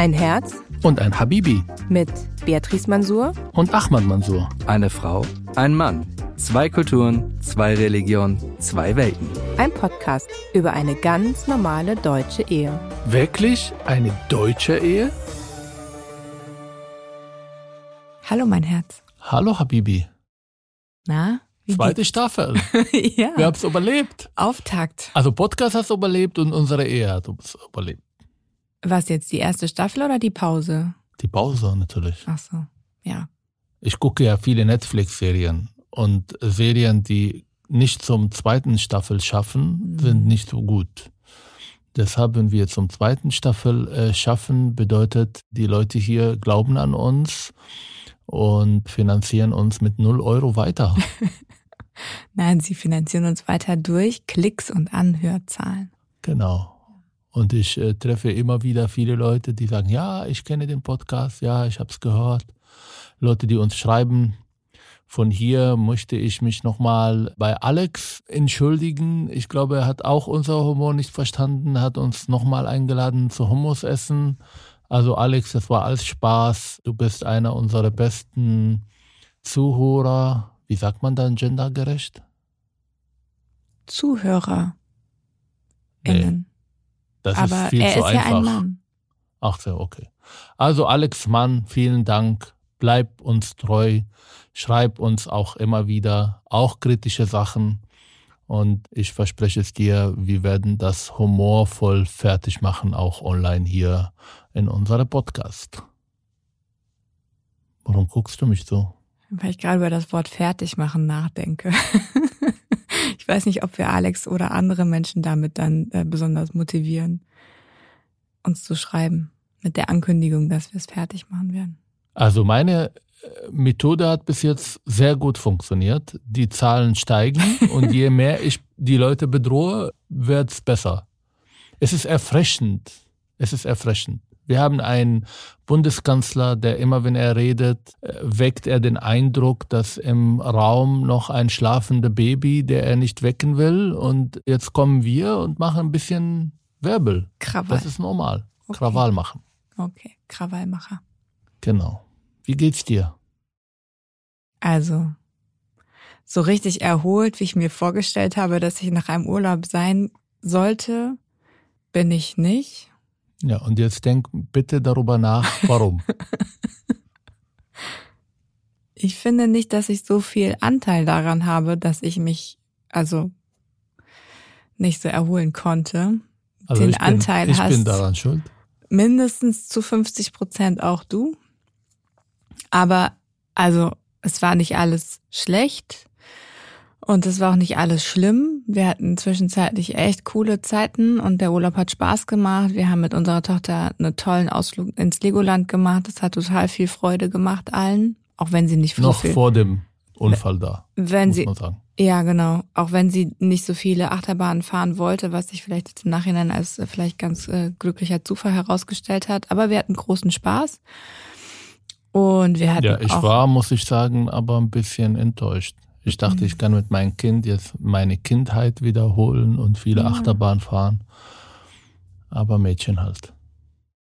Ein Herz und ein Habibi mit Beatrice Mansour und Ahmad Mansour. Eine Frau, ein Mann. Zwei Kulturen, zwei Religionen, zwei Welten. Ein Podcast über eine ganz normale deutsche Ehe. Wirklich eine deutsche Ehe? Hallo mein Herz. Hallo Habibi. Na? Wie Zweite? Staffel. ja. Wir haben es überlebt. Auftakt. Also Podcast hat überlebt und unsere Ehe hat es überlebt. Was jetzt, die erste Staffel oder die Pause? Die Pause natürlich. Ach so, ja. Ich gucke ja viele Netflix-Serien und Serien, die nicht zum zweiten Staffel schaffen, Mhm. sind nicht so gut. Deshalb, wenn wir zum zweiten Staffel äh, schaffen, bedeutet, die Leute hier glauben an uns und finanzieren uns mit 0 Euro weiter. Nein, sie finanzieren uns weiter durch Klicks und Anhörzahlen. Genau. Und ich äh, treffe immer wieder viele Leute, die sagen, ja, ich kenne den Podcast, ja, ich habe es gehört. Leute, die uns schreiben. Von hier möchte ich mich nochmal bei Alex entschuldigen. Ich glaube, er hat auch unser Humor nicht verstanden, hat uns nochmal eingeladen zu Hummus essen. Also Alex, das war alles Spaß. Du bist einer unserer besten Zuhörer. Wie sagt man dann gendergerecht? Zuhörer. Nee, Innen. Das Aber ist viel er zu ist einfach. ja ein Mann. Ach so, okay. Also Alex Mann, vielen Dank. Bleib uns treu. Schreib uns auch immer wieder, auch kritische Sachen. Und ich verspreche es dir, wir werden das humorvoll fertig machen, auch online hier in unserem Podcast. Warum guckst du mich so? Weil ich gerade über das Wort fertig machen nachdenke. ich weiß nicht, ob wir Alex oder andere Menschen damit dann äh, besonders motivieren, uns zu schreiben. Mit der Ankündigung, dass wir es fertig machen werden. Also meine äh, Methode hat bis jetzt sehr gut funktioniert. Die Zahlen steigen und je mehr ich die Leute bedrohe, wird's besser. Es ist erfrischend. Es ist erfrischend. Wir haben einen Bundeskanzler, der immer, wenn er redet, äh, weckt er den Eindruck, dass im Raum noch ein schlafender Baby, der er nicht wecken will. Und jetzt kommen wir und machen ein bisschen Wirbel. Krawall. Das ist normal. Okay. Krawall machen. Okay, Krawallmacher. Genau. Wie geht's dir? Also, so richtig erholt, wie ich mir vorgestellt habe, dass ich nach einem Urlaub sein sollte, bin ich nicht. Ja, und jetzt denk bitte darüber nach, warum. Ich finde nicht, dass ich so viel Anteil daran habe, dass ich mich also nicht so erholen konnte. Also Den ich bin, Anteil ich hast bin daran schuld. mindestens zu 50 Prozent auch du. Aber also es war nicht alles schlecht und es war auch nicht alles schlimm. Wir hatten zwischenzeitlich echt coole Zeiten und der Urlaub hat Spaß gemacht. Wir haben mit unserer Tochter einen tollen Ausflug ins Legoland gemacht. Das hat total viel Freude gemacht allen, auch wenn sie nicht so Noch viel, vor dem Unfall da, wenn muss sie man sagen. ja, genau. Auch wenn sie nicht so viele Achterbahnen fahren wollte, was sich vielleicht jetzt im Nachhinein als äh, vielleicht ganz äh, glücklicher Zufall herausgestellt hat. Aber wir hatten großen Spaß. Und wir hatten Ja, ich war, muss ich sagen, aber ein bisschen enttäuscht. Ich dachte, ich kann mit meinem Kind jetzt meine Kindheit wiederholen und viele Ja. Achterbahn fahren. Aber Mädchen halt.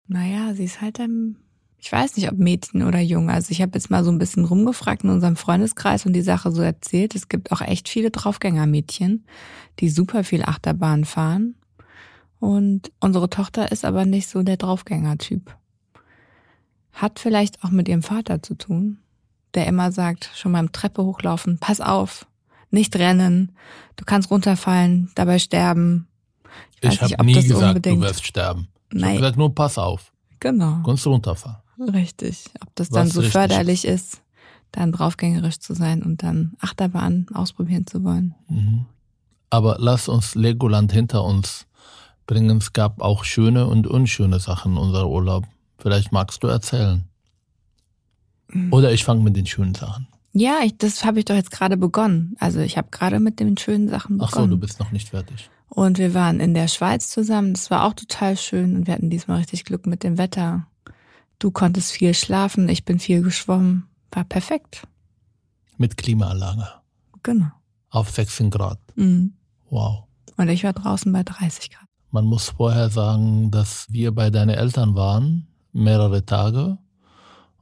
naja, sie ist halt ein, ich weiß nicht, ob Mädchen oder Junge. Also ich habe jetzt mal so ein bisschen rumgefragt in unserem Freundeskreis und die Sache so erzählt. Es gibt auch echt viele Draufgängermädchen, die super viel Achterbahn fahren. Und unsere Tochter ist aber nicht so der Draufgänger-Typ. Hat vielleicht auch mit ihrem Vater zu tun, der immer sagt, schon beim Treppe hochlaufen, pass auf, nicht rennen, du kannst runterfallen, dabei sterben. Ich nicht, habe nie gesagt, unbedingt- du wirst sterben. Ich habe Nein, gesagt, nur pass auf, genau, kannst runterfahren. richtig. Ob das Was dann so förderlich ist, dann draufgängerisch zu sein und dann Achterbahn ausprobieren zu wollen. Mhm. Aber lass uns Legoland hinter uns bringen. Es gab auch schöne und unschöne Sachen in unserem Urlaub. Vielleicht magst du erzählen. Mhm. Oder ich fange mit den schönen Sachen. Ja, ich, das habe ich doch jetzt gerade begonnen. Also ich habe gerade mit den schönen Sachen Ach begonnen. so, du bist noch nicht fertig. Und wir waren in der Schweiz zusammen. Das war auch total schön und wir hatten diesmal richtig Glück mit dem Wetter. Du konntest viel schlafen, ich bin viel geschwommen. War perfekt. Mit Klimaanlage. Genau. Auf 16 Grad. Mhm. Wow. Und ich war draußen bei 30 Grad. Man muss vorher sagen, dass wir bei deinen Eltern waren mehrere Tage.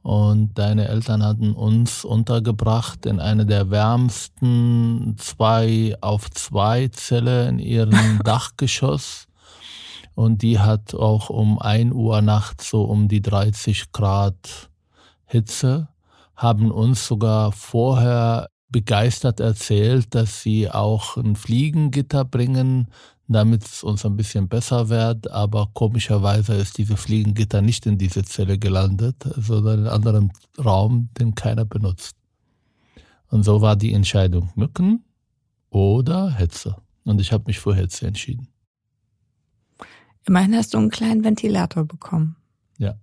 Und deine Eltern hatten uns untergebracht in eine der wärmsten zwei auf zwei Zelle in ihrem Dachgeschoss. Und die hat auch um ein Uhr nachts so um die 30 Grad Hitze, haben uns sogar vorher begeistert erzählt, dass sie auch ein Fliegengitter bringen, damit es uns ein bisschen besser wird. Aber komischerweise ist diese Fliegengitter nicht in diese Zelle gelandet, sondern in einem anderen Raum, den keiner benutzt. Und so war die Entscheidung Mücken oder Hitze. Und ich habe mich für Hitze entschieden. Immerhin hast du einen kleinen Ventilator bekommen. Ja.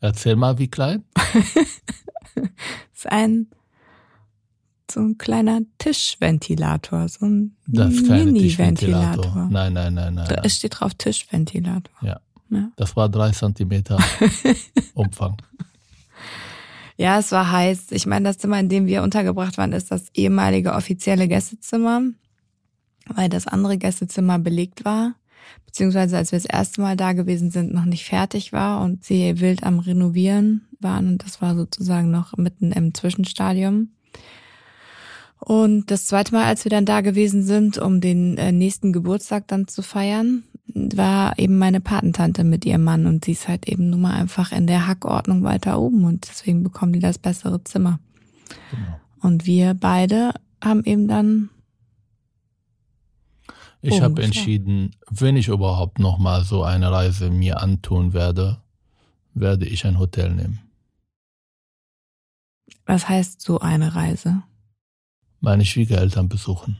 Erzähl mal, wie klein? ist ein so ein kleiner Tischventilator, so ein Mini-Ventilator. Nein, nein, nein, nein. Es steht drauf Tischventilator. Ja. ja. Das war drei Zentimeter Umfang. Ja, es war heiß. Ich meine, das Zimmer, in dem wir untergebracht waren, ist das ehemalige offizielle Gästezimmer, weil das andere Gästezimmer belegt war. Beziehungsweise als wir das erste Mal da gewesen sind, noch nicht fertig war und sie wild am Renovieren waren. Und das war sozusagen noch mitten im Zwischenstadium. Und das zweite Mal, als wir dann da gewesen sind, um den äh, nächsten Geburtstag dann zu feiern, war eben meine Patentante mit ihrem Mann und sie ist halt eben nun mal einfach in der Hackordnung weiter oben und deswegen bekommen die das bessere Zimmer. Genau. Und wir beide haben eben dann. Ich habe entschieden, wenn ich überhaupt nochmal so eine Reise mir antun werde, werde ich ein Hotel nehmen. Was heißt so eine Reise? Meine Schwiegereltern besuchen.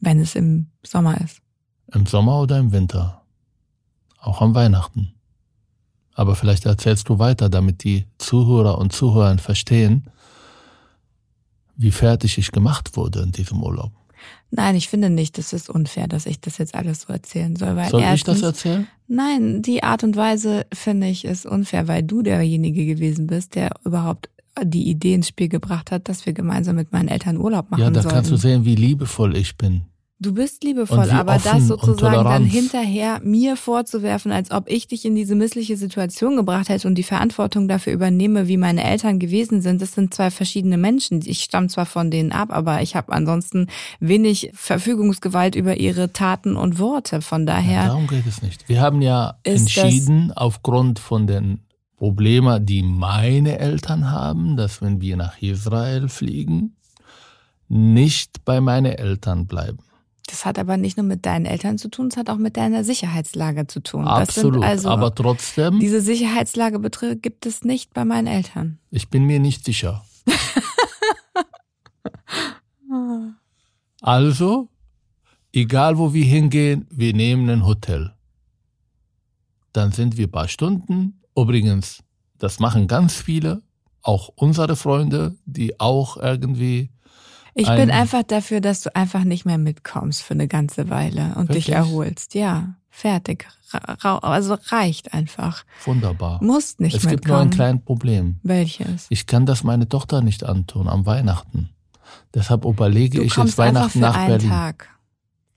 Wenn es im Sommer ist. Im Sommer oder im Winter. Auch am Weihnachten. Aber vielleicht erzählst du weiter, damit die Zuhörer und Zuhörer verstehen, wie fertig ich gemacht wurde in diesem Urlaub. Nein, ich finde nicht, das ist unfair, dass ich das jetzt alles so erzählen soll. Weil soll erstens, ich das erzählen? Nein, die Art und Weise finde ich ist unfair, weil du derjenige gewesen bist, der überhaupt die Idee ins Spiel gebracht hat, dass wir gemeinsam mit meinen Eltern Urlaub machen Ja, da sollten. kannst du sehen, wie liebevoll ich bin. Du bist liebevoll, aber das sozusagen dann hinterher mir vorzuwerfen, als ob ich dich in diese missliche Situation gebracht hätte und die Verantwortung dafür übernehme, wie meine Eltern gewesen sind, das sind zwei verschiedene Menschen. Ich stamme zwar von denen ab, aber ich habe ansonsten wenig Verfügungsgewalt über ihre Taten und Worte. Von daher. Ja, darum geht es nicht. Wir haben ja entschieden, aufgrund von den Probleme, die meine Eltern haben, dass wenn wir nach Israel fliegen, nicht bei meinen Eltern bleiben. Das hat aber nicht nur mit deinen Eltern zu tun, es hat auch mit deiner Sicherheitslage zu tun. Absolut, also, aber trotzdem. Diese Sicherheitslage gibt es nicht bei meinen Eltern. Ich bin mir nicht sicher. also, egal wo wir hingehen, wir nehmen ein Hotel. Dann sind wir ein paar Stunden, Übrigens, das machen ganz viele, auch unsere Freunde, die auch irgendwie. Ich bin einfach dafür, dass du einfach nicht mehr mitkommst für eine ganze Weile und Wirklich? dich erholst. Ja, fertig. Also reicht einfach. Wunderbar. Musst nicht es mitkommen. Es gibt nur ein kleines Problem. Welches? Ich kann das meine Tochter nicht antun am Weihnachten. Deshalb überlege du ich jetzt Weihnachten nach Berlin. Tag.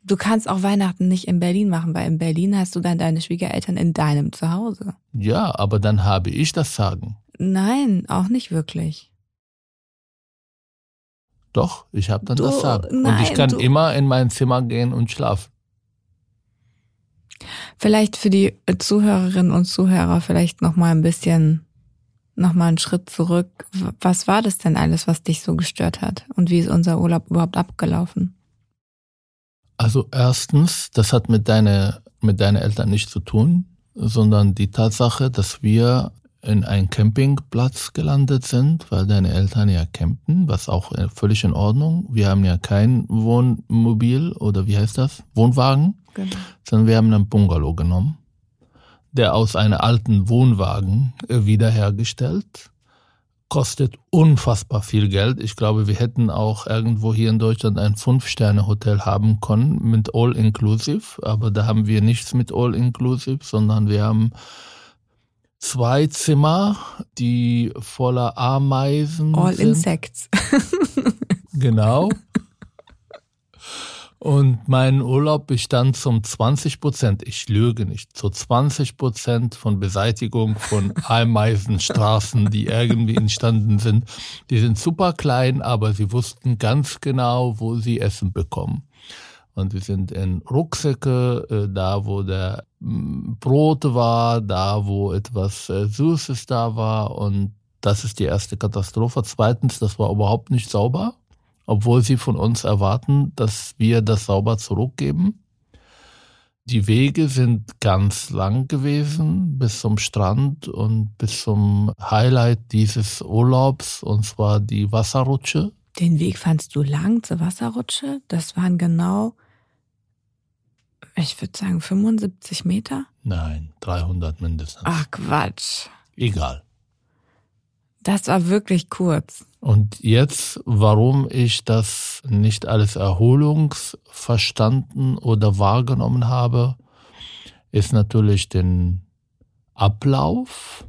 Du kannst auch Weihnachten nicht in Berlin machen, weil in Berlin hast du dann deine Schwiegereltern in deinem Zuhause. Ja, aber dann habe ich das Sagen. Nein, auch nicht wirklich. Doch, ich habe dann du, das Sagen. Nein, und ich kann du, immer in mein Zimmer gehen und schlafen. Vielleicht für die Zuhörerinnen und Zuhörer vielleicht noch mal ein bisschen, noch mal einen Schritt zurück. Was war das denn alles, was dich so gestört hat? Und wie ist unser Urlaub überhaupt abgelaufen? Also erstens, das hat mit deiner mit deinen Eltern nichts zu tun, sondern die Tatsache, dass wir in einen Campingplatz gelandet sind, weil deine Eltern ja campen, was auch völlig in Ordnung. Wir haben ja kein Wohnmobil oder wie heißt das? Wohnwagen, genau. sondern wir haben einen Bungalow genommen, der aus einem alten Wohnwagen wiederhergestellt kostet unfassbar viel Geld. Ich glaube, wir hätten auch irgendwo hier in Deutschland ein Fünf-Sterne-Hotel haben können mit All-Inclusive, aber da haben wir nichts mit All-Inclusive, sondern wir haben zwei Zimmer, die voller Ameisen All sind. Insects. genau. Und mein Urlaub bestand zum 20 Prozent, ich lüge nicht, zu 20 Prozent von Beseitigung von Ameisenstraßen, die irgendwie entstanden sind. Die sind super klein, aber sie wussten ganz genau, wo sie Essen bekommen. Und sie sind in Rucksäcke, äh, da wo der mm, Brot war, da wo etwas äh, Süßes da war. Und das ist die erste Katastrophe. Zweitens, das war überhaupt nicht sauber obwohl sie von uns erwarten, dass wir das sauber zurückgeben. Die Wege sind ganz lang gewesen bis zum Strand und bis zum Highlight dieses Urlaubs, und zwar die Wasserrutsche. Den Weg fandst du lang zur Wasserrutsche? Das waren genau, ich würde sagen, 75 Meter? Nein, 300 mindestens. Ach Quatsch. Egal. Das war wirklich kurz. Und jetzt, warum ich das nicht als erholungsverstanden oder wahrgenommen habe, ist natürlich den Ablauf,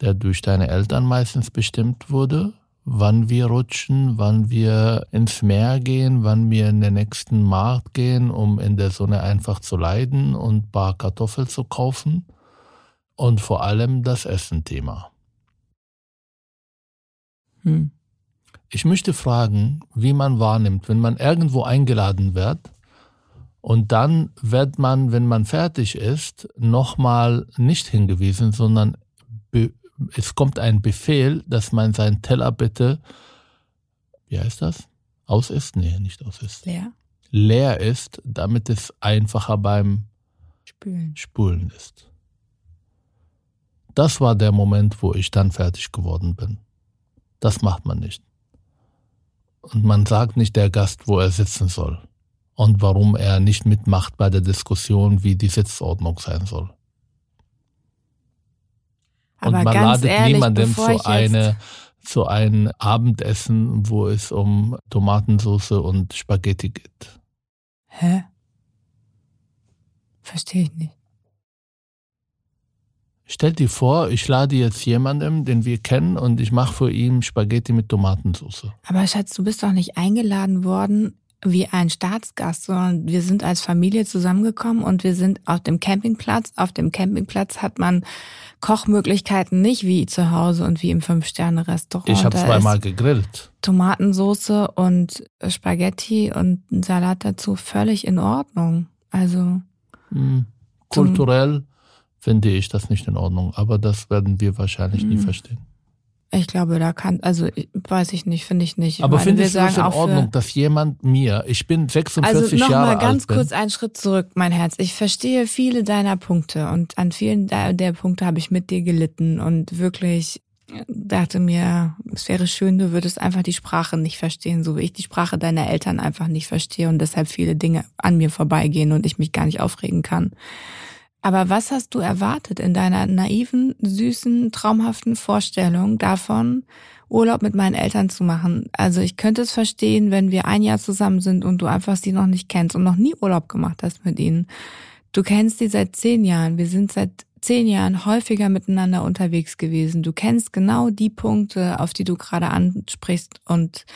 der durch deine Eltern meistens bestimmt wurde, wann wir rutschen, wann wir ins Meer gehen, wann wir in den nächsten Markt gehen, um in der Sonne einfach zu leiden und paar Kartoffeln zu kaufen. Und vor allem das Essen-Thema. Hm. Ich möchte fragen, wie man wahrnimmt, wenn man irgendwo eingeladen wird und dann wird man, wenn man fertig ist, nochmal nicht hingewiesen, sondern es kommt ein Befehl, dass man seinen Teller bitte, wie heißt das? Aus ist? Nee, nicht aus ist. Leer. Leer ist, damit es einfacher beim Spülen, Spulen ist. Das war der Moment, wo ich dann fertig geworden bin. Das macht man nicht. Und man sagt nicht der Gast, wo er sitzen soll und warum er nicht mitmacht bei der Diskussion, wie die Sitzordnung sein soll. Aber und man ladet ehrlich, niemandem zu, eine, zu einem Abendessen, wo es um Tomatensauce und Spaghetti geht. Hä? Verstehe ich nicht. Stell dir vor, ich lade jetzt jemanden, den wir kennen, und ich mache für ihn Spaghetti mit Tomatensauce. Aber Schatz, du bist doch nicht eingeladen worden wie ein Staatsgast, sondern wir sind als Familie zusammengekommen und wir sind auf dem Campingplatz. Auf dem Campingplatz hat man Kochmöglichkeiten nicht wie zu Hause und wie im Fünf-Sterne-Restaurant. Ich habe zweimal gegrillt. Tomatensauce und Spaghetti und Salat dazu völlig in Ordnung. Also. Hm, kulturell finde ich das nicht in Ordnung. Aber das werden wir wahrscheinlich mhm. nie verstehen. Ich glaube, da kann, also weiß ich nicht, finde ich nicht. Aber finde ich es in Ordnung, dass jemand mir, ich bin 46 also Jahre alt. Also nochmal ganz kurz einen Schritt zurück, mein Herz. Ich verstehe viele deiner Punkte und an vielen der, der Punkte habe ich mit dir gelitten und wirklich dachte mir, es wäre schön, du würdest einfach die Sprache nicht verstehen, so wie ich die Sprache deiner Eltern einfach nicht verstehe und deshalb viele Dinge an mir vorbeigehen und ich mich gar nicht aufregen kann. Aber was hast du erwartet in deiner naiven, süßen, traumhaften Vorstellung davon, Urlaub mit meinen Eltern zu machen? Also ich könnte es verstehen, wenn wir ein Jahr zusammen sind und du einfach sie noch nicht kennst und noch nie Urlaub gemacht hast mit ihnen. Du kennst die seit zehn Jahren. Wir sind seit zehn Jahren häufiger miteinander unterwegs gewesen. Du kennst genau die Punkte, auf die du gerade ansprichst und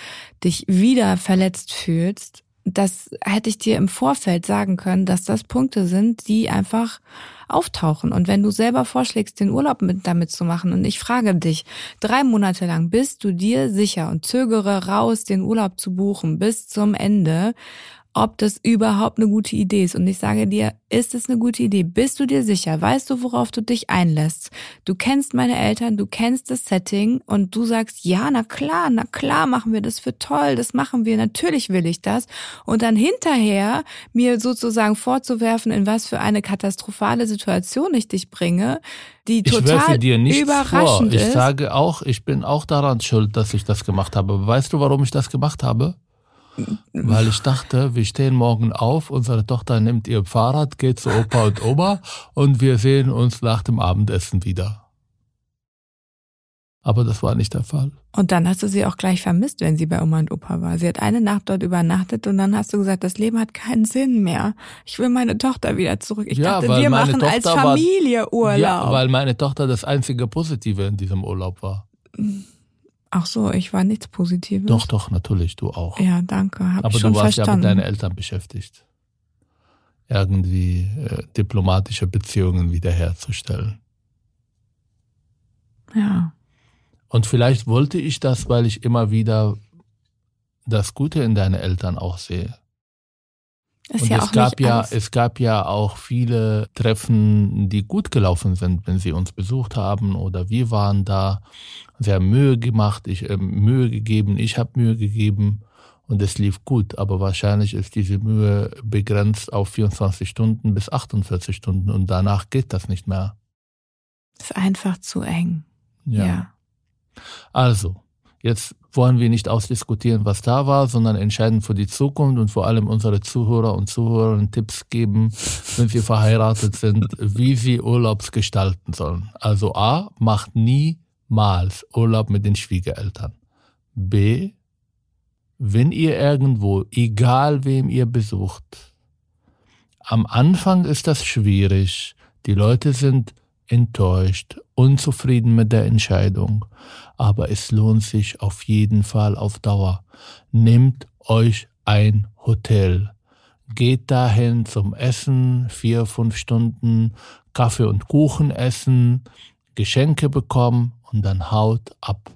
dich wieder verletzt fühlst das hätte ich dir im Vorfeld sagen können, dass das Punkte sind, die einfach auftauchen. Und wenn du selber vorschlägst, den Urlaub mit damit zu machen, und ich frage dich, drei Monate lang bist du dir sicher und zögere raus, den Urlaub zu buchen bis zum Ende, ob das überhaupt eine gute Idee ist. Und ich sage dir, ist es eine gute Idee? Bist du dir sicher? Weißt du, worauf du dich einlässt? Du kennst meine Eltern, du kennst das Setting und du sagst, ja, na klar, na klar machen wir das für toll, das machen wir, natürlich will ich das. Und dann hinterher mir sozusagen vorzuwerfen, in was für eine katastrophale Situation ich dich bringe, die total dir überraschend vor. Ich ist. sage auch, ich bin auch daran schuld, dass ich das gemacht habe. Weißt du, warum ich das gemacht habe? Weil ich dachte, wir stehen morgen auf, unsere Tochter nimmt ihr Fahrrad, geht zu Opa und Oma und wir sehen uns nach dem Abendessen wieder. Aber das war nicht der Fall. Und dann hast du sie auch gleich vermisst, wenn sie bei Oma und Opa war. Sie hat eine Nacht dort übernachtet und dann hast du gesagt, das Leben hat keinen Sinn mehr. Ich will meine Tochter wieder zurück. Ich ja, dachte, wir machen Tochter als Familie Urlaub. ja, weil meine Tochter das einzige Positive in diesem Urlaub war. Ach so, ich war nichts Positives. Doch, doch, natürlich, du auch. Ja, danke. Hab Aber ich schon du warst verstanden. ja mit deinen Eltern beschäftigt. Irgendwie äh, diplomatische Beziehungen wiederherzustellen. ja. Und vielleicht wollte ich das, weil ich immer wieder das Gute in deine Eltern auch sehe. Ist Und ja es auch gab ja, alles. es gab ja auch viele Treffen, die gut gelaufen sind, wenn sie uns besucht haben oder wir waren da. Sie haben Mühe gemacht, ich äh, Mühe gegeben, ich habe Mühe gegeben und es lief gut. Aber wahrscheinlich ist diese Mühe begrenzt auf 24 Stunden bis 48 Stunden und danach geht das nicht mehr. ist einfach zu eng. Ja. Also, jetzt wollen wir nicht ausdiskutieren, was da war, sondern entscheiden für die Zukunft und vor allem unsere Zuhörer und Zuhörerinnen Tipps geben, wenn sie verheiratet sind, wie sie Urlaubs gestalten sollen. Also A, macht niemals Urlaub mit den Schwiegereltern. B, wenn ihr irgendwo, egal wem ihr besucht, am Anfang ist das schwierig. Die Leute sind enttäuscht, unzufrieden mit der Entscheidung. Aber es lohnt sich auf jeden Fall auf Dauer. Nehmt euch ein Hotel. Geht dahin zum Essen, vier, fünf Stunden, Kaffee und Kuchen essen, Geschenke bekommen und dann haut ab.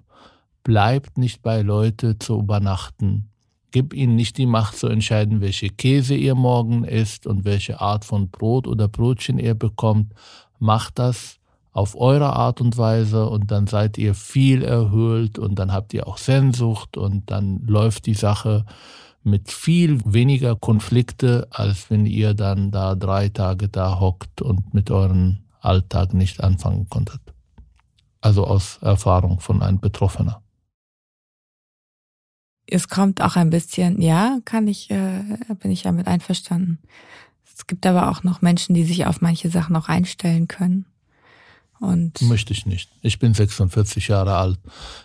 Bleibt nicht bei Leute zu übernachten. Gib ihnen nicht die Macht zu entscheiden, welche Käse ihr morgen isst und welche Art von Brot oder Brötchen ihr bekommt. Macht das auf eure Art und Weise und dann seid ihr viel erhöht und dann habt ihr auch Sehnsucht und dann läuft die Sache mit viel weniger Konflikte, als wenn ihr dann da drei Tage da hockt und mit euren Alltag nicht anfangen konntet. Also aus Erfahrung von einem Betroffener. Es kommt auch ein bisschen, ja, kann ich, äh, bin ich damit einverstanden. Es gibt aber auch noch Menschen, die sich auf manche Sachen auch einstellen können. Und Möchte ich nicht. Ich bin 46 Jahre alt.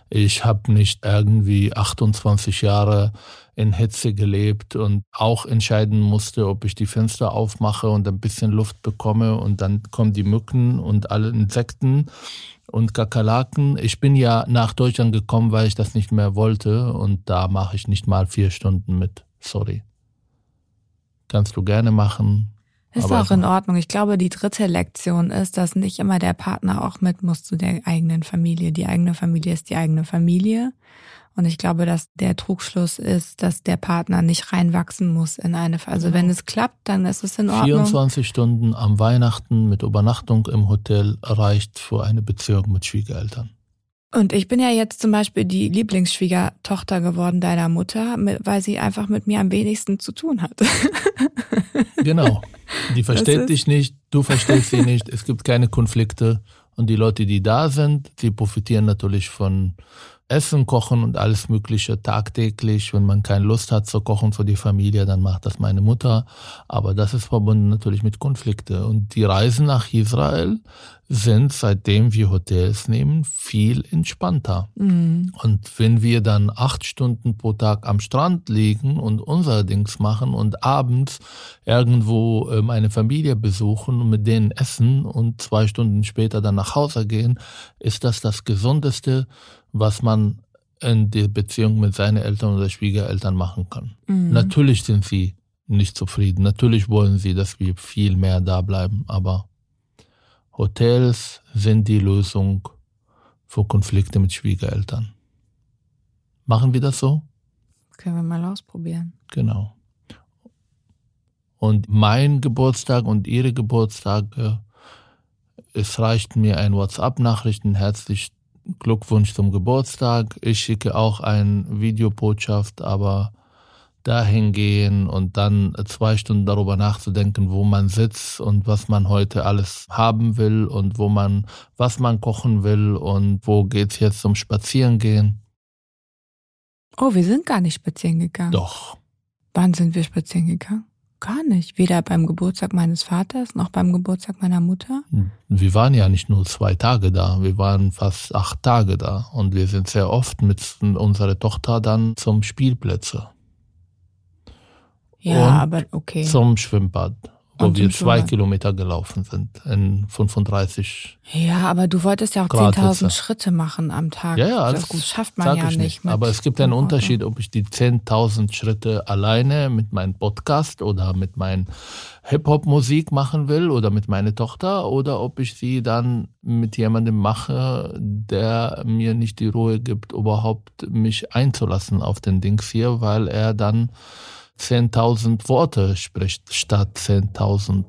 Ich habe nicht irgendwie 28 Jahre in Hitze gelebt und auch entscheiden musste, ob ich die Fenster aufmache und ein bisschen Luft bekomme und dann kommen die Mücken und alle Insekten und Kakerlaken. Ich bin ja nach Deutschland gekommen, weil ich das nicht mehr wollte und da mache ich nicht mal vier Stunden mit. Sorry. Kannst du gerne machen. ist auch in Ordnung. Ich glaube, die dritte Lektion ist, dass nicht immer der Partner auch mit muss zu der eigenen Familie. Die eigene Familie ist die eigene Familie. Und ich glaube, dass der Trugschluss ist, dass der Partner nicht reinwachsen muss in eine, also Genau. wenn es klappt, dann ist es in Ordnung. 24 Stunden am Weihnachten mit Übernachtung im Hotel reicht für eine Beziehung mit Schwiegereltern. Und ich bin ja jetzt zum Beispiel die Lieblingsschwiegertochter geworden deiner Mutter, weil sie einfach mit mir am wenigsten zu tun hat. Genau. Die versteht dich nicht, du verstehst sie nicht, es gibt keine Konflikte. Und die Leute, die da sind, die profitieren natürlich von Essen, Kochen und alles Mögliche tagtäglich. Wenn man keine Lust hat zu kochen für die Familie, dann macht das meine Mutter. Aber das ist verbunden natürlich mit Konflikte. Und die Reisen nach Israel sind, seitdem wir Hotels nehmen, viel entspannter. Mhm. Und wenn wir dann acht Stunden pro Tag am Strand liegen und unser Dings machen und abends irgendwo ähm, eine Familie besuchen und mit denen essen und zwei Stunden später dann nach Hause gehen, ist das das Gesundeste, was man in der Beziehung mit seinen Eltern oder Schwiegereltern machen kann. Mhm. Natürlich sind sie nicht zufrieden. Natürlich wollen sie, dass wir viel mehr da bleiben, aber Hotels sind die Lösung für Konflikte mit Schwiegereltern. Machen wir das so? Können wir mal ausprobieren. Genau. Und mein Geburtstag und ihre Geburtstage, es reicht mir ein WhatsApp-Nachrichten, herzlich Glückwunsch zum Geburtstag. Ich schicke auch ein Videobotschaft, aber dahin gehen und dann zwei Stunden darüber nachzudenken, wo man sitzt und was man heute alles haben will und wo man, was man kochen will und wo geht's jetzt zum Spazierengehen. Oh, wir sind gar nicht spazieren gegangen. Doch. Wann sind wir spazieren gegangen? Gar nicht. Weder beim Geburtstag meines Vaters noch beim Geburtstag meiner Mutter. Wir waren ja nicht nur zwei Tage da, wir waren fast acht Tage da und wir sind sehr oft mit unserer Tochter dann zum Spielplätze, Ja, aber okay. zum Schwimmbad. Wo wir zwei. Kilometer gelaufen sind in 35. Ja, aber du wolltest ja auch Grad 10.000 Hitze. Schritte machen am Tag. Ja, ja, alles Das gut, schafft man ja ich nicht. mit Aber es gibt einen. Unterschied, ob ich die 10.000 Schritte alleine mit meinem Podcast oder mit meinem Hip-Hop-Musik machen will oder mit meiner Tochter oder ob ich sie dann mit jemandem mache, der mir nicht die Ruhe gibt, überhaupt mich einzulassen auf den Dings hier, weil er dann 10.000 Worte spricht statt 10.000.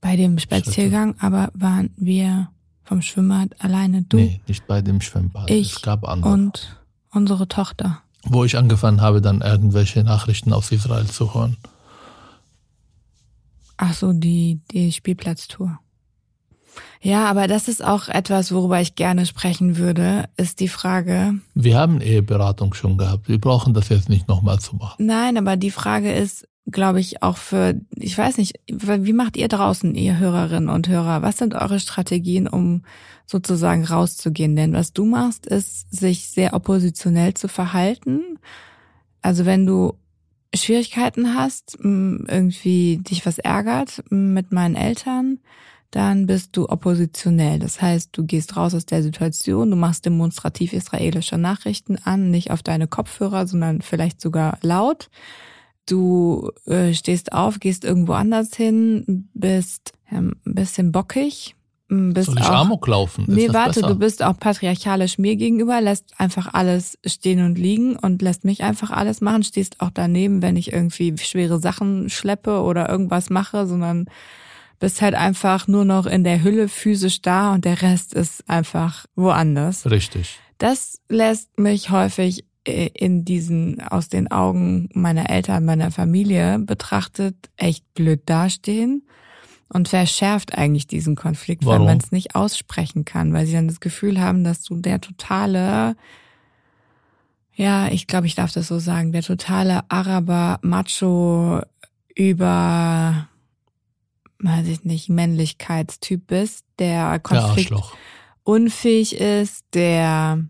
Bei dem Spaziergang aber waren wir vom Schwimmbad alleine, du Nee, nicht bei dem Schwimmbad. Ich es gab andere. und unsere Tochter. wo ich angefangen habe, dann irgendwelche Nachrichten aus Israel zu hören. Ach so, die, die Spielplatztour. Ja, aber das ist auch etwas, worüber ich gerne sprechen würde, ist die Frage, Wir haben Eheberatung schon gehabt. Wir brauchen das jetzt nicht nochmal zu machen. nein, aber die Frage ist, glaube ich, auch für, ich weiß nicht, wie macht ihr draußen, ihr Hörerinnen und Hörer, was sind eure Strategien, um sozusagen rauszugehen? Denn was du machst, ist, sich sehr oppositionell zu verhalten. Also wenn du Schwierigkeiten hast, irgendwie dich was ärgert mit meinen Eltern, dann bist du oppositionell. Das heißt, du gehst raus aus der Situation, du machst demonstrativ israelische Nachrichten an, nicht auf deine Kopfhörer, sondern vielleicht sogar laut. Du äh, stehst auf, gehst irgendwo anders hin, bist ähm, ein bisschen bockig, m, bist Soll ich auch Amok laufen? Ist Nee, warte, besser? du bist auch patriarchalisch mir gegenüber, lässt einfach alles stehen und liegen und lässt mich einfach alles machen, stehst auch daneben, wenn ich irgendwie schwere Sachen schleppe oder irgendwas mache, sondern bist halt einfach nur noch in der Hülle physisch da und der Rest ist einfach woanders. Richtig. Das lässt mich häufig äh, in diesen, aus den Augen meiner Eltern, meiner Familie betrachtet, echt blöd dastehen und verschärft eigentlich diesen Konflikt, weil Warum? man es nicht aussprechen kann, weil sie dann das Gefühl haben, dass du der totale, ja, ich glaube, ich darf das so sagen, der totale Araber Macho über, weiß ich nicht, Männlichkeitstyp bist, der Der Konflikt Arschloch. unfähig ist, der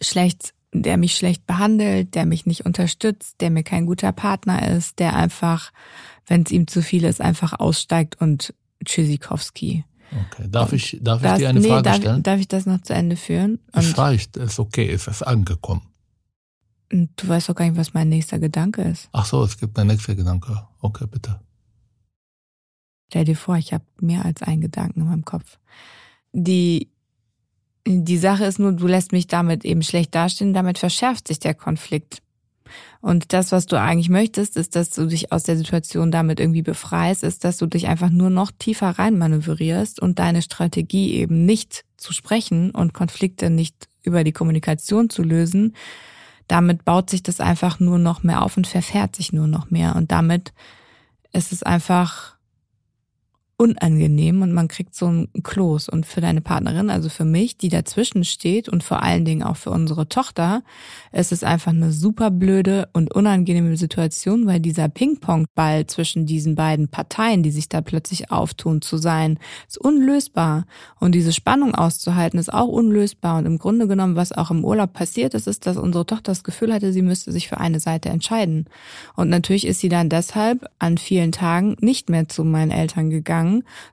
schlecht, der mich schlecht behandelt, der mich nicht unterstützt, der mir kein guter Partner ist, der einfach, wenn es ihm zu viel ist, einfach aussteigt und Tschüssikowski. Okay. Darf ich, darf ich Das, dir eine nee, Frage darf, stellen? darf ich das noch zu Ende führen? Es Und, reicht, ist okay, es ist angekommen. und du weißt doch gar nicht, was mein nächster Gedanke ist. Ach so, es gibt einen nächsten Gedanke. Okay, bitte. Stell dir vor, ich habe mehr als einen Gedanken in meinem Kopf. Die, die Sache ist nur, du lässt mich damit eben schlecht dastehen, damit verschärft sich der Konflikt. Und das, was du eigentlich möchtest, ist, dass du dich aus der Situation damit irgendwie befreist, ist, dass du dich einfach nur noch tiefer reinmanövrierst und deine Strategie eben nicht zu sprechen und Konflikte nicht über die Kommunikation zu lösen. Damit baut sich das einfach nur noch mehr auf und verfährt sich nur noch mehr. Und damit ist es einfach unangenehm und man kriegt so ein Kloß. Und für deine Partnerin, also für mich, die dazwischen steht und vor allen Dingen auch für unsere Tochter, ist es einfach eine super blöde und unangenehme Situation, weil dieser Ping-Pong-Ball zwischen diesen beiden Parteien, die sich da plötzlich auftun zu sein, ist unlösbar. Und diese Spannung auszuhalten, ist auch unlösbar. Und im Grunde genommen, was auch im Urlaub passiert ist, ist, dass unsere Tochter das Gefühl hatte, sie müsste sich für eine Seite entscheiden. Und natürlich ist sie dann deshalb an vielen Tagen nicht mehr zu meinen Eltern gegangen,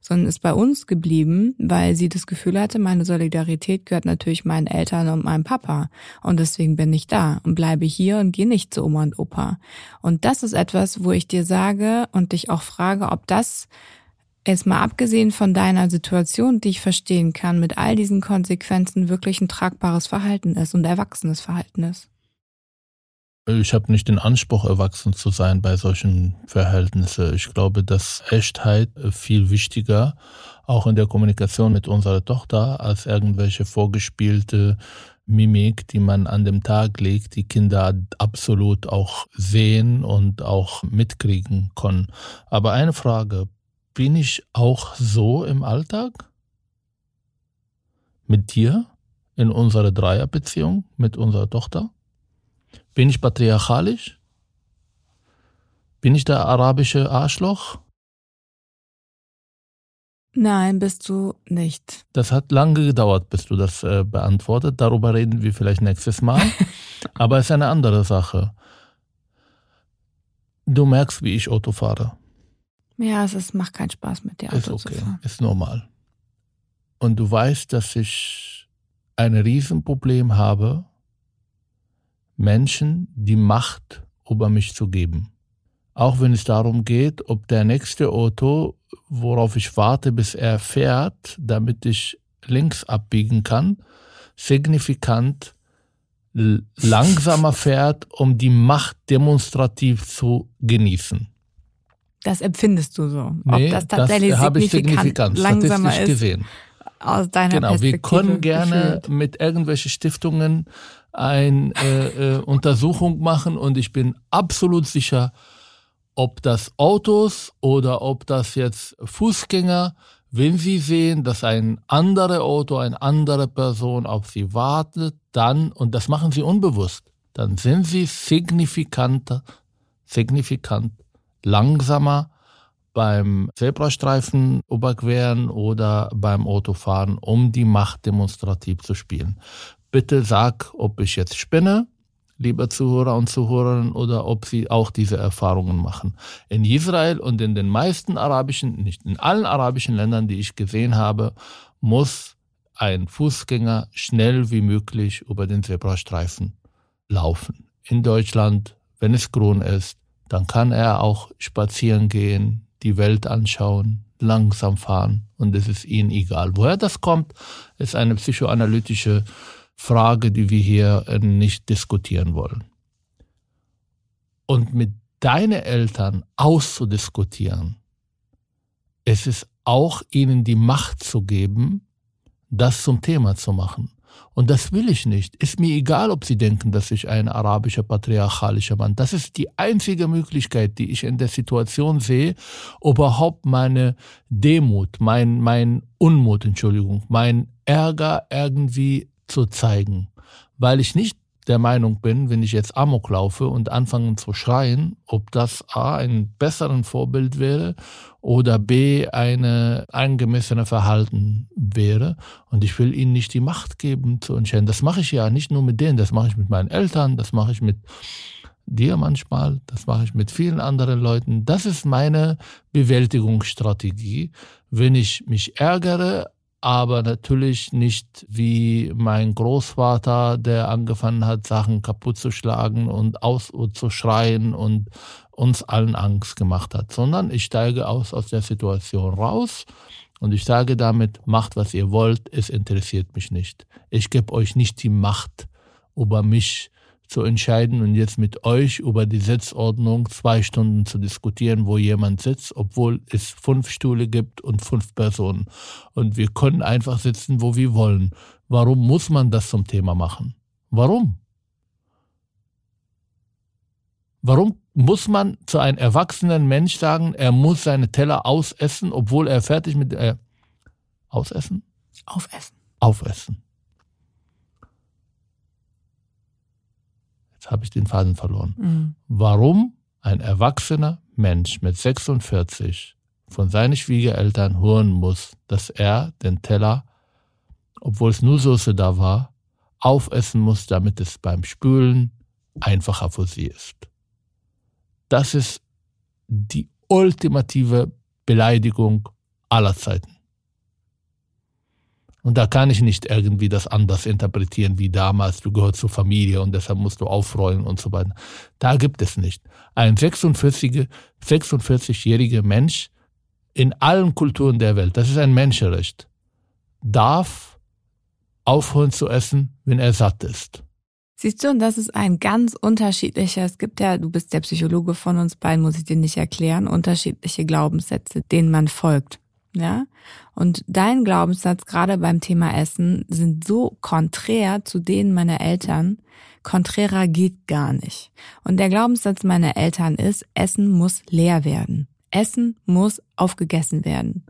sondern ist bei uns geblieben, weil sie das Gefühl hatte, meine Solidarität gehört natürlich meinen Eltern und meinem Papa. Und deswegen bin ich da und bleibe hier und gehe nicht zu Oma und Opa. Und das ist etwas, wo ich dir sage und dich auch frage, ob das jetzt mal abgesehen von deiner Situation, die ich verstehen kann, mit all diesen Konsequenzen wirklich ein tragbares Verhalten ist und erwachsenes Verhalten ist. Ich habe nicht den Anspruch, erwachsen zu sein bei solchen Verhältnissen. Ich glaube, dass Echtheit äh, viel wichtiger, auch in der Kommunikation mit unserer Tochter, als irgendwelche vorgespielte Mimik, die man an dem Tag legt, die Kinder absolut auch sehen und auch mitkriegen können. Aber eine Frage, bin ich auch so im Alltag? Mit dir? In unserer Dreierbeziehung mit unserer Tochter? Bin ich patriarchalisch? Bin ich der arabische Arschloch? Nein, bist du nicht. Das hat lange gedauert, bis du das äh, beantwortet. Darüber reden wir vielleicht nächstes Mal. Aber es ist eine andere Sache. Du merkst, wie ich Auto fahre. Ja, es ist, macht keinen Spaß mit dir Ist Auto zu okay, fahren. ist normal. Und du weißt, dass ich ein Riesenproblem habe, Menschen die Macht über mich zu geben. Auch wenn es darum geht, ob der nächste Auto, worauf ich warte, bis er fährt, damit ich links abbiegen kann, signifikant langsamer fährt, um die Macht demonstrativ zu genießen. Das empfindest du so. Nee, Ob das tatsächlich habe ich signifikant signifikant langsamer statistisch ist gesehen. Aus deiner Genau, wir Perspektive. können gerne gefühlt. mit irgendwelchen Stiftungen eine äh, äh, Untersuchung machen und ich bin absolut sicher, ob das Autos oder ob das jetzt Fußgänger, wenn sie sehen, dass ein anderes Auto, eine andere Person auf sie wartet, dann, und das machen sie unbewusst, dann sind sie signifikant, signifikant langsamer beim Zebrastreifen überqueren oder beim Autofahren, um die Macht demonstrativ zu spielen. Bitte sag, ob ich jetzt spinne, liebe Zuhörer und Zuhörerinnen, oder ob Sie auch diese Erfahrungen machen. In Israel und in den meisten arabischen, nicht in allen arabischen Ländern, die ich gesehen habe, muss ein Fußgänger schnell wie möglich über den Zebrastreifen laufen. In Deutschland, wenn es grün ist, dann kann er auch spazieren gehen, die Welt anschauen, langsam fahren und es ist ihnen egal. Woher das kommt, ist eine psychoanalytische Frage, die wir hier äh, nicht diskutieren wollen. Und mit deinen Eltern auszudiskutieren, es ist auch ihnen die Macht zu geben, das zum Thema zu machen. Und das will ich nicht. Ist mir egal, ob Sie denken, dass ich ein arabischer, patriarchalischer Mann. Das ist die einzige Möglichkeit, die ich in der Situation sehe, überhaupt meine Demut, mein, mein Unmut, Entschuldigung, mein Ärger irgendwie zu zeigen. Weil ich nicht der Meinung bin, wenn ich jetzt Amok laufe und anfange zu schreien, ob das A ein besseren Vorbild wäre oder B eine angemessene Verhalten wäre. Und ich will ihnen nicht die Macht geben zu entscheiden. Das mache ich ja nicht nur mit denen, das mache ich mit meinen Eltern, das mache ich mit dir manchmal, das mache ich mit vielen anderen Leuten. Das ist meine Bewältigungsstrategie. Wenn ich mich ärgere, aber natürlich nicht wie mein Großvater, der angefangen hat, Sachen kaputt zu schlagen und aus zu schreien und uns allen Angst gemacht hat, sondern ich steige aus aus der Situation raus und ich sage damit, macht was ihr wollt, es interessiert mich nicht. Ich gebe euch nicht die Macht über mich zu entscheiden und jetzt mit euch über die Sitzordnung zwei Stunden zu diskutieren, wo jemand sitzt, obwohl es fünf Stühle gibt und fünf Personen. Und wir können einfach sitzen, wo wir wollen. Warum muss man das zum Thema machen? Warum? Warum muss man zu einem erwachsenen Mensch sagen, er muss seine Teller ausessen, obwohl er fertig mit äh, ausessen? Aufessen. Aufessen. Jetzt habe ich den Faden verloren. Mhm. Warum ein erwachsener Mensch mit 46 von seinen Schwiegereltern hören muss, dass er den Teller, obwohl es nur Soße da war, aufessen muss, damit es beim Spülen einfacher für sie ist. Das ist die ultimative Beleidigung aller Zeiten. Und da kann ich nicht irgendwie das anders interpretieren wie damals, du gehörst zur Familie und deshalb musst du aufräumen und so weiter. Da gibt es nicht. Ein 46, 46-jähriger Mensch in allen Kulturen der Welt, das ist ein Menschenrecht, darf aufhören zu essen, wenn er satt ist. Siehst du, und das ist ein ganz unterschiedlicher, es gibt ja, du bist der Psychologe von uns beiden, muss ich dir nicht erklären, unterschiedliche Glaubenssätze, denen man folgt. Ja? Und dein Glaubenssatz gerade beim Thema Essen sind so konträr zu denen meiner Eltern. Konträrer geht gar nicht. Und der Glaubenssatz meiner Eltern ist, Essen muss leer werden. Essen muss aufgegessen werden.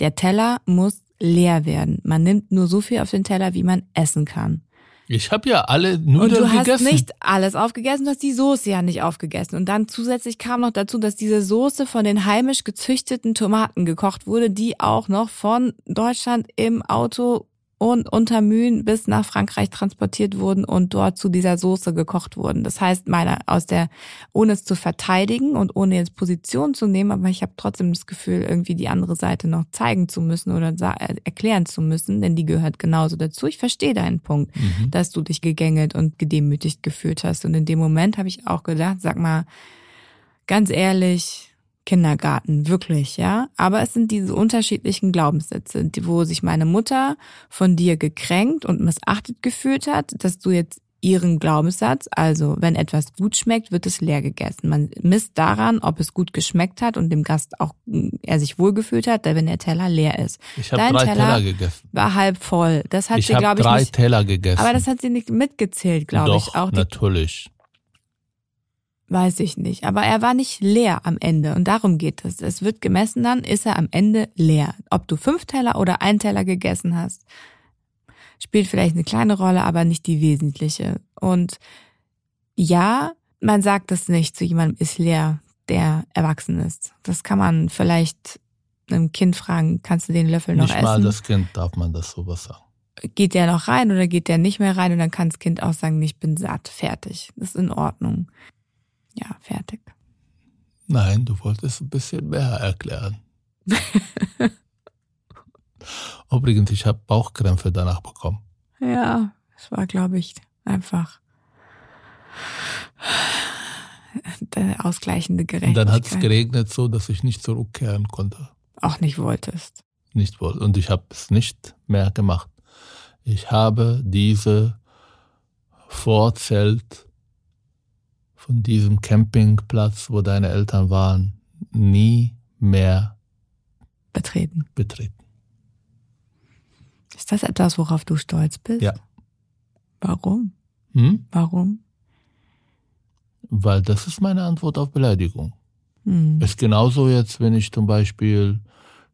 Der Teller muss leer werden. Man nimmt nur so viel auf den Teller, wie man essen kann. Ich habe ja alle Und Nudeln du hast gegessen. nicht alles aufgegessen, du hast die Soße ja nicht aufgegessen. Und dann zusätzlich kam noch dazu, dass diese Soße von den heimisch gezüchteten Tomaten gekocht wurde, die auch noch von Deutschland im Auto und unter Mühen bis nach Frankreich transportiert wurden und dort zu dieser Soße gekocht wurden. Das heißt, meine aus der, ohne es zu verteidigen und ohne jetzt Position zu nehmen, aber ich habe trotzdem das Gefühl, irgendwie die andere Seite noch zeigen zu müssen oder erklären zu müssen, denn die gehört genauso dazu. Ich verstehe deinen Punkt, mhm. dass du dich gegängelt und gedemütigt gefühlt hast. Und in dem Moment habe ich auch gedacht, sag mal, ganz ehrlich, Kindergarten, wirklich, ja. Aber es sind diese unterschiedlichen Glaubenssätze, wo sich meine Mutter von dir gekränkt und missachtet gefühlt hat, dass du jetzt ihren Glaubenssatz, also wenn etwas gut schmeckt, wird es leer gegessen. Man misst daran, ob es gut geschmeckt hat und dem Gast auch er sich wohlgefühlt hat, wenn der Teller leer ist. Ich habe drei Teller, Teller, gegessen. War halb voll. Das hat ich sie, glaube ich, drei nicht, Teller gegessen. Aber das hat sie nicht mitgezählt, glaube ich. Auch natürlich. Weiß ich nicht. Aber er war nicht leer am Ende. Und darum geht es. Es wird gemessen dann, ist er am Ende leer. Ob du fünf Teller oder ein Teller gegessen hast, spielt vielleicht eine kleine Rolle, aber nicht die wesentliche. Und ja, man sagt es nicht zu jemandem ist leer, der erwachsen ist. Das kann man vielleicht einem Kind fragen, kannst du den Löffel noch nicht essen? Nicht mal das Kind darf man das sowas sagen. Geht der noch rein oder geht der nicht mehr rein? Und dann kann das Kind auch sagen, ich bin satt, fertig. Das ist in Ordnung. Ja, fertig. Nein, du wolltest ein bisschen mehr erklären. Übrigens, ich habe Bauchkrämpfe danach bekommen. Ja, es war, glaube ich, einfach der ausgleichende Gerechtigkeit. Und dann hat es geregnet so, dass ich nicht zurückkehren konnte. Auch nicht wolltest. Nicht wollte. Und ich habe es nicht mehr gemacht. Ich habe diese Vorzelt von diesem Campingplatz, wo deine Eltern waren, nie mehr betreten. betreten. Ist das etwas, worauf du stolz bist? Ja. Warum? Hm? Warum? Weil das ist meine Antwort auf Beleidigung. Hm. Ist genauso jetzt, wenn ich zum Beispiel,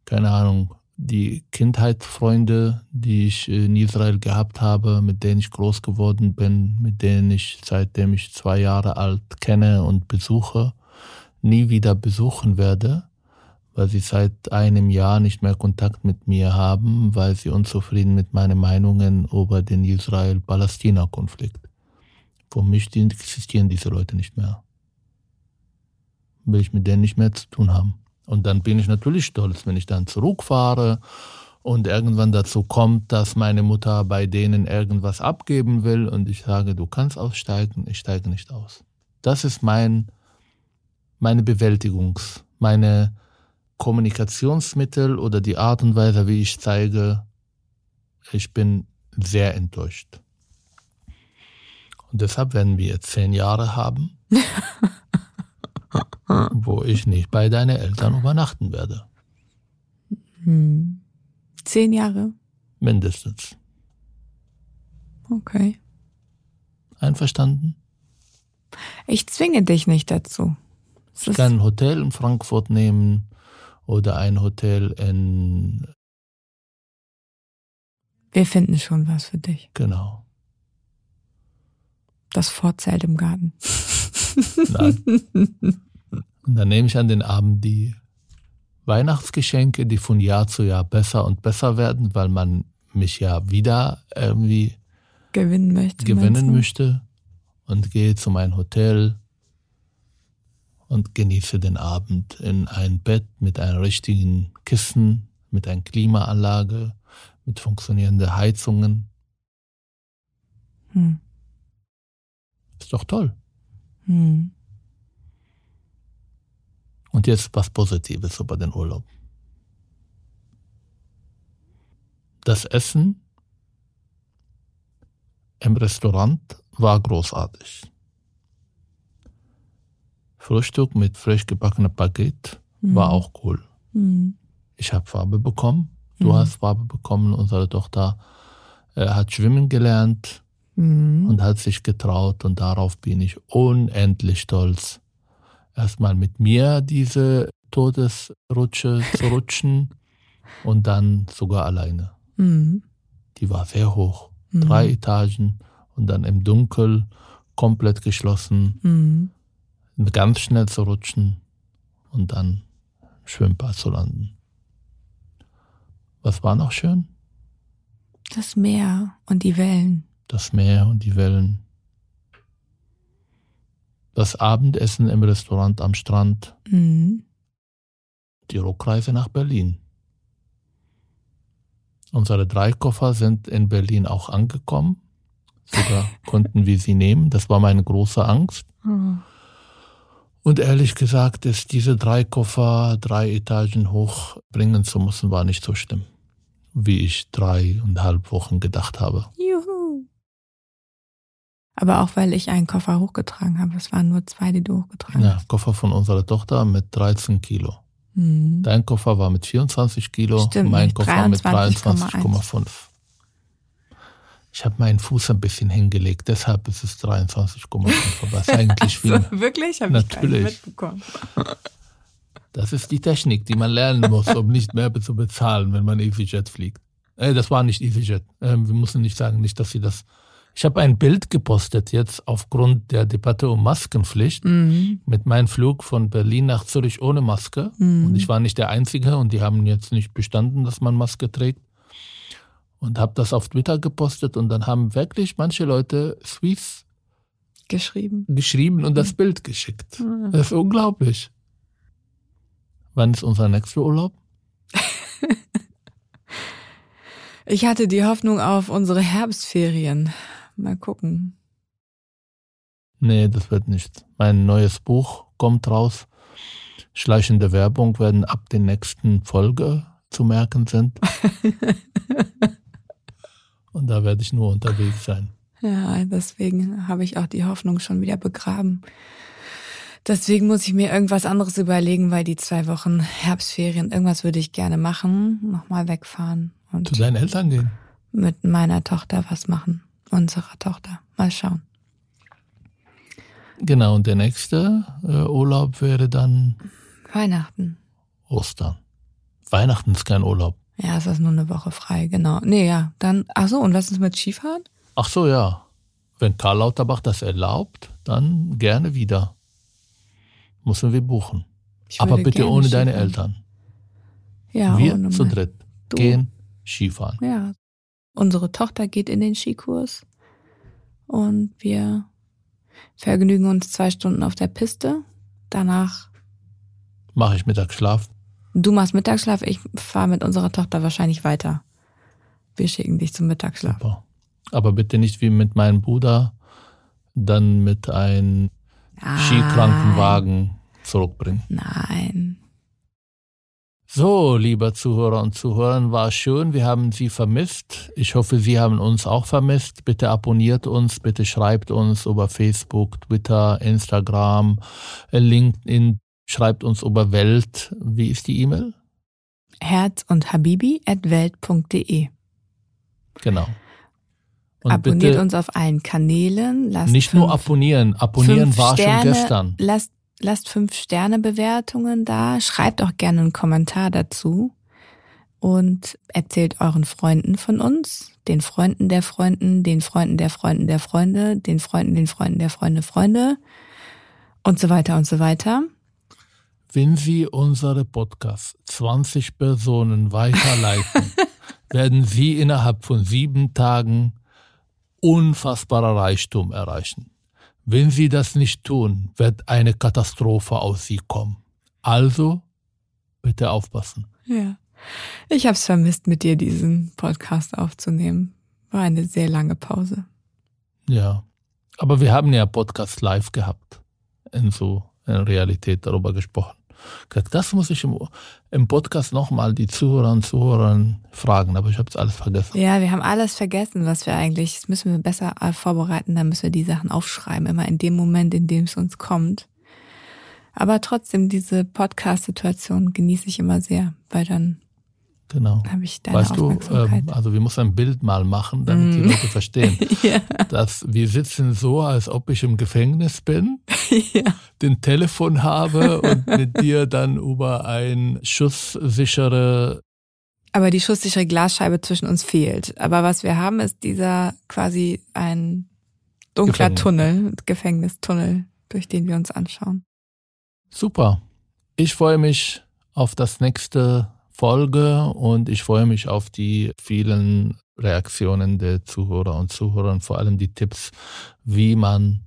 keine Ahnung, die Kindheitsfreunde, die ich in Israel gehabt habe, mit denen ich groß geworden bin, mit denen ich seitdem ich zwei Jahre alt kenne und besuche, nie wieder besuchen werde, weil sie seit einem Jahr nicht mehr Kontakt mit mir haben, weil sie unzufrieden mit meinen Meinungen über den Israel-Palästina-Konflikt. Für mich existieren diese Leute nicht mehr. Will ich mit denen nicht mehr zu tun haben. Und dann bin ich natürlich stolz, wenn ich dann zurückfahre und irgendwann dazu kommt, dass meine Mutter bei denen irgendwas abgeben will und ich sage, du kannst aussteigen, ich steige nicht aus. Das ist mein, meine Bewältigungs, meine Kommunikationsmittel oder die Art und Weise, wie ich zeige, ich bin sehr enttäuscht. Und deshalb werden wir jetzt zehn Jahre haben. wo ich nicht bei deinen Eltern übernachten werde. Hm. Zehn Jahre? Mindestens. Okay. Einverstanden? Ich zwinge dich nicht dazu. Es ich kann ein Hotel in Frankfurt nehmen oder ein Hotel in. Wir finden schon was für dich. Genau. Das Vorzelt im Garten. Nein. Und dann nehme ich an den Abend die Weihnachtsgeschenke, die von Jahr zu Jahr besser und besser werden, weil man mich ja wieder irgendwie gewinnen möchte. Gewinnen möchte und gehe zu meinem Hotel und genieße den Abend in ein Bett mit einem richtigen Kissen, mit einer Klimaanlage, mit funktionierenden Heizungen. Hm. Ist doch toll. Hm. Und jetzt was Positives über den Urlaub. Das Essen im Restaurant war großartig. Frühstück mit frisch gebackenem Baguette mhm. war auch cool. Mhm. Ich habe Farbe bekommen. Du mhm. hast Farbe bekommen. Unsere Tochter äh, hat schwimmen gelernt mhm. und hat sich getraut. Und darauf bin ich unendlich stolz erstmal mit mir diese Todesrutsche zu rutschen und dann sogar alleine. Mhm. Die war sehr hoch, mhm. drei Etagen und dann im Dunkel komplett geschlossen, mhm. ganz schnell zu rutschen und dann im Schwimmbad zu landen. Was war noch schön? Das Meer und die Wellen. Das Meer und die Wellen. Das Abendessen im Restaurant am Strand. Mhm. Die Rückreise nach Berlin. Unsere drei Koffer sind in Berlin auch angekommen. Sogar konnten wir sie nehmen. Das war meine große Angst. Oh. Und ehrlich gesagt ist diese drei Koffer drei Etagen hoch bringen zu müssen, war nicht so schlimm, wie ich dreieinhalb Wochen gedacht habe. Juhu. Aber auch weil ich einen Koffer hochgetragen habe. Es waren nur zwei, die du hochgetragen Ja, hast. Koffer von unserer Tochter mit 13 Kilo. Mhm. Dein Koffer war mit 24 Kilo, Stimmt, mein mit Koffer mit 23,1. 23,5. Ich habe meinen Fuß ein bisschen hingelegt, deshalb ist es 23,5. Aber es ist eigentlich viel. So, wirklich? Hab ich gar Natürlich. nicht mitbekommen. Das ist die Technik, die man lernen muss, um nicht mehr zu bezahlen, wenn man EasyJet fliegt. Äh, das war nicht EasyJet. Ähm, wir müssen nicht sagen, nicht, dass sie das. Ich habe ein Bild gepostet jetzt aufgrund der Debatte um Maskenpflicht Mhm. mit meinem Flug von Berlin nach Zürich ohne Maske. Mhm. Und ich war nicht der Einzige und die haben jetzt nicht bestanden, dass man Maske trägt. Und habe das auf Twitter gepostet und dann haben wirklich manche Leute Swiss Geschrieben. geschrieben und das Bild geschickt. Mhm. Das ist unglaublich. Wann ist unser nächster Urlaub? Ich hatte die Hoffnung auf unsere Herbstferien. Mal gucken. Nee, das wird nicht. Mein neues Buch kommt raus. Schleichende Werbung werden ab der nächsten Folge zu merken sind. Und da werde ich nur unterwegs sein. Ja, deswegen habe ich auch die Hoffnung schon wieder begraben. Deswegen muss ich mir irgendwas anderes überlegen, weil die zwei Wochen Herbstferien, irgendwas würde ich gerne machen, nochmal wegfahren und Zu deinen Eltern gehen. mit meiner Tochter was machen. Unserer Tochter. Mal schauen. Genau, und der nächste äh, Urlaub wäre dann Weihnachten. Ostern. Weihnachten ist kein Urlaub. Ja, es ist nur eine Woche frei, genau. Nee, ja, dann, ach so, und was ist mit Skifahren? Ach so, ja. Wenn Karl Lauterbach das erlaubt, dann gerne wieder. Müssen wir buchen. Aber bitte ohne deine Skifahren. Eltern. Ja, wir ohne zu dritt Du. gehen Skifahren. Ja. Unsere Tochter geht in den Skikurs und wir vergnügen uns zwei Stunden auf der Piste. Danach, Mache ich Mittagsschlaf. du machst Mittagsschlaf, ich fahre mit unserer Tochter wahrscheinlich weiter. Wir schicken dich zum Mittagsschlaf. Super. Aber bitte nicht wie mit meinem Bruder, dann mit einem Skikrankenwagen zurückbringen. Nein. So, lieber Zuhörer und Zuhörer, war schön. Wir haben Sie vermisst. Ich hoffe, Sie haben uns auch vermisst. Bitte abonniert uns, bitte schreibt uns über Facebook, Twitter, Instagram, äh, LinkedIn. Schreibt uns über Welt. Wie ist die E-Mail? Herz und Habibi at welt.de. Genau. Und Abonniert uns auf allen Kanälen. Lasst nicht nur abonnieren. Abonnieren war Sterne, schon gestern. Lasst, lasst fünf Sterne Bewertungen da. Schreibt auch gerne einen Kommentar dazu. Und erzählt euren Freunden von uns, den Freunden der Freunden, den Freunden der Freunden der Freunde, den Freunden, den Freunden der Freunde, Freunde und so weiter und so weiter. Wenn Sie unsere Podcast 20 Personen weiterleiten, werden Sie innerhalb von sieben Tagen unfassbarer Reichtum erreichen. Wenn Sie das nicht tun, wird eine Katastrophe aus Sie kommen. Also, bitte aufpassen. Ja. Ich habe es vermisst, mit dir diesen Podcast aufzunehmen. War eine sehr lange Pause. Ja. Aber wir haben ja Podcast live gehabt. In so in Realität darüber gesprochen. Das muss ich im, im Podcast nochmal die Zuhörer und Zuhörer fragen, aber ich habe es alles vergessen. Ja, wir haben alles vergessen, was wir eigentlich, das müssen wir besser vorbereiten, dann müssen wir die Sachen aufschreiben, immer in dem Moment, in dem es uns kommt. Aber trotzdem, diese Podcast-Situation genieße ich immer sehr, weil dann Genau. habe ich deine Weißt du, ähm, also wir müssen ein Bild mal machen, damit die Mm. Leute verstehen, ja, dass wir sitzen so, als ob ich im Gefängnis bin, ja. den Telefon habe und mit dir dann über ein schusssichere, Aber die schusssichere Glasscheibe zwischen uns fehlt. Aber was wir haben, ist dieser quasi ein dunkler Gefängnis. Tunnel, Gefängnistunnel, durch den wir uns anschauen. super. Ich freue mich auf das nächste Folge und ich freue mich auf die vielen Reaktionen der Zuhörer und Zuhörer, vor allem die Tipps, wie man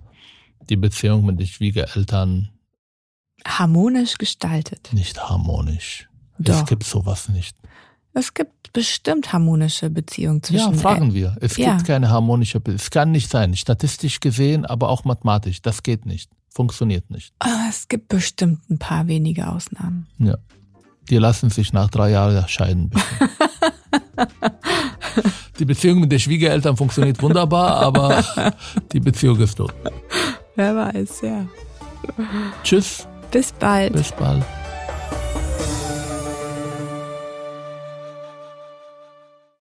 die Beziehung mit den Schwiegereltern harmonisch gestaltet. Nicht harmonisch. Doch. Es gibt sowas nicht. Es gibt bestimmt harmonische Beziehungen zwischen. Ja, fragen wir. Es ja. gibt keine harmonische Beziehung. Es kann nicht sein. Statistisch gesehen, aber auch mathematisch. Das geht nicht. Funktioniert nicht. Ah, Es gibt bestimmt ein paar wenige Ausnahmen. Ja. Die lassen sich nach drei Jahren scheiden. Die Beziehung mit den Schwiegereltern funktioniert wunderbar, aber die Beziehung ist tot. Wer weiß, ja. Tschüss. Bis bald. Bis bald.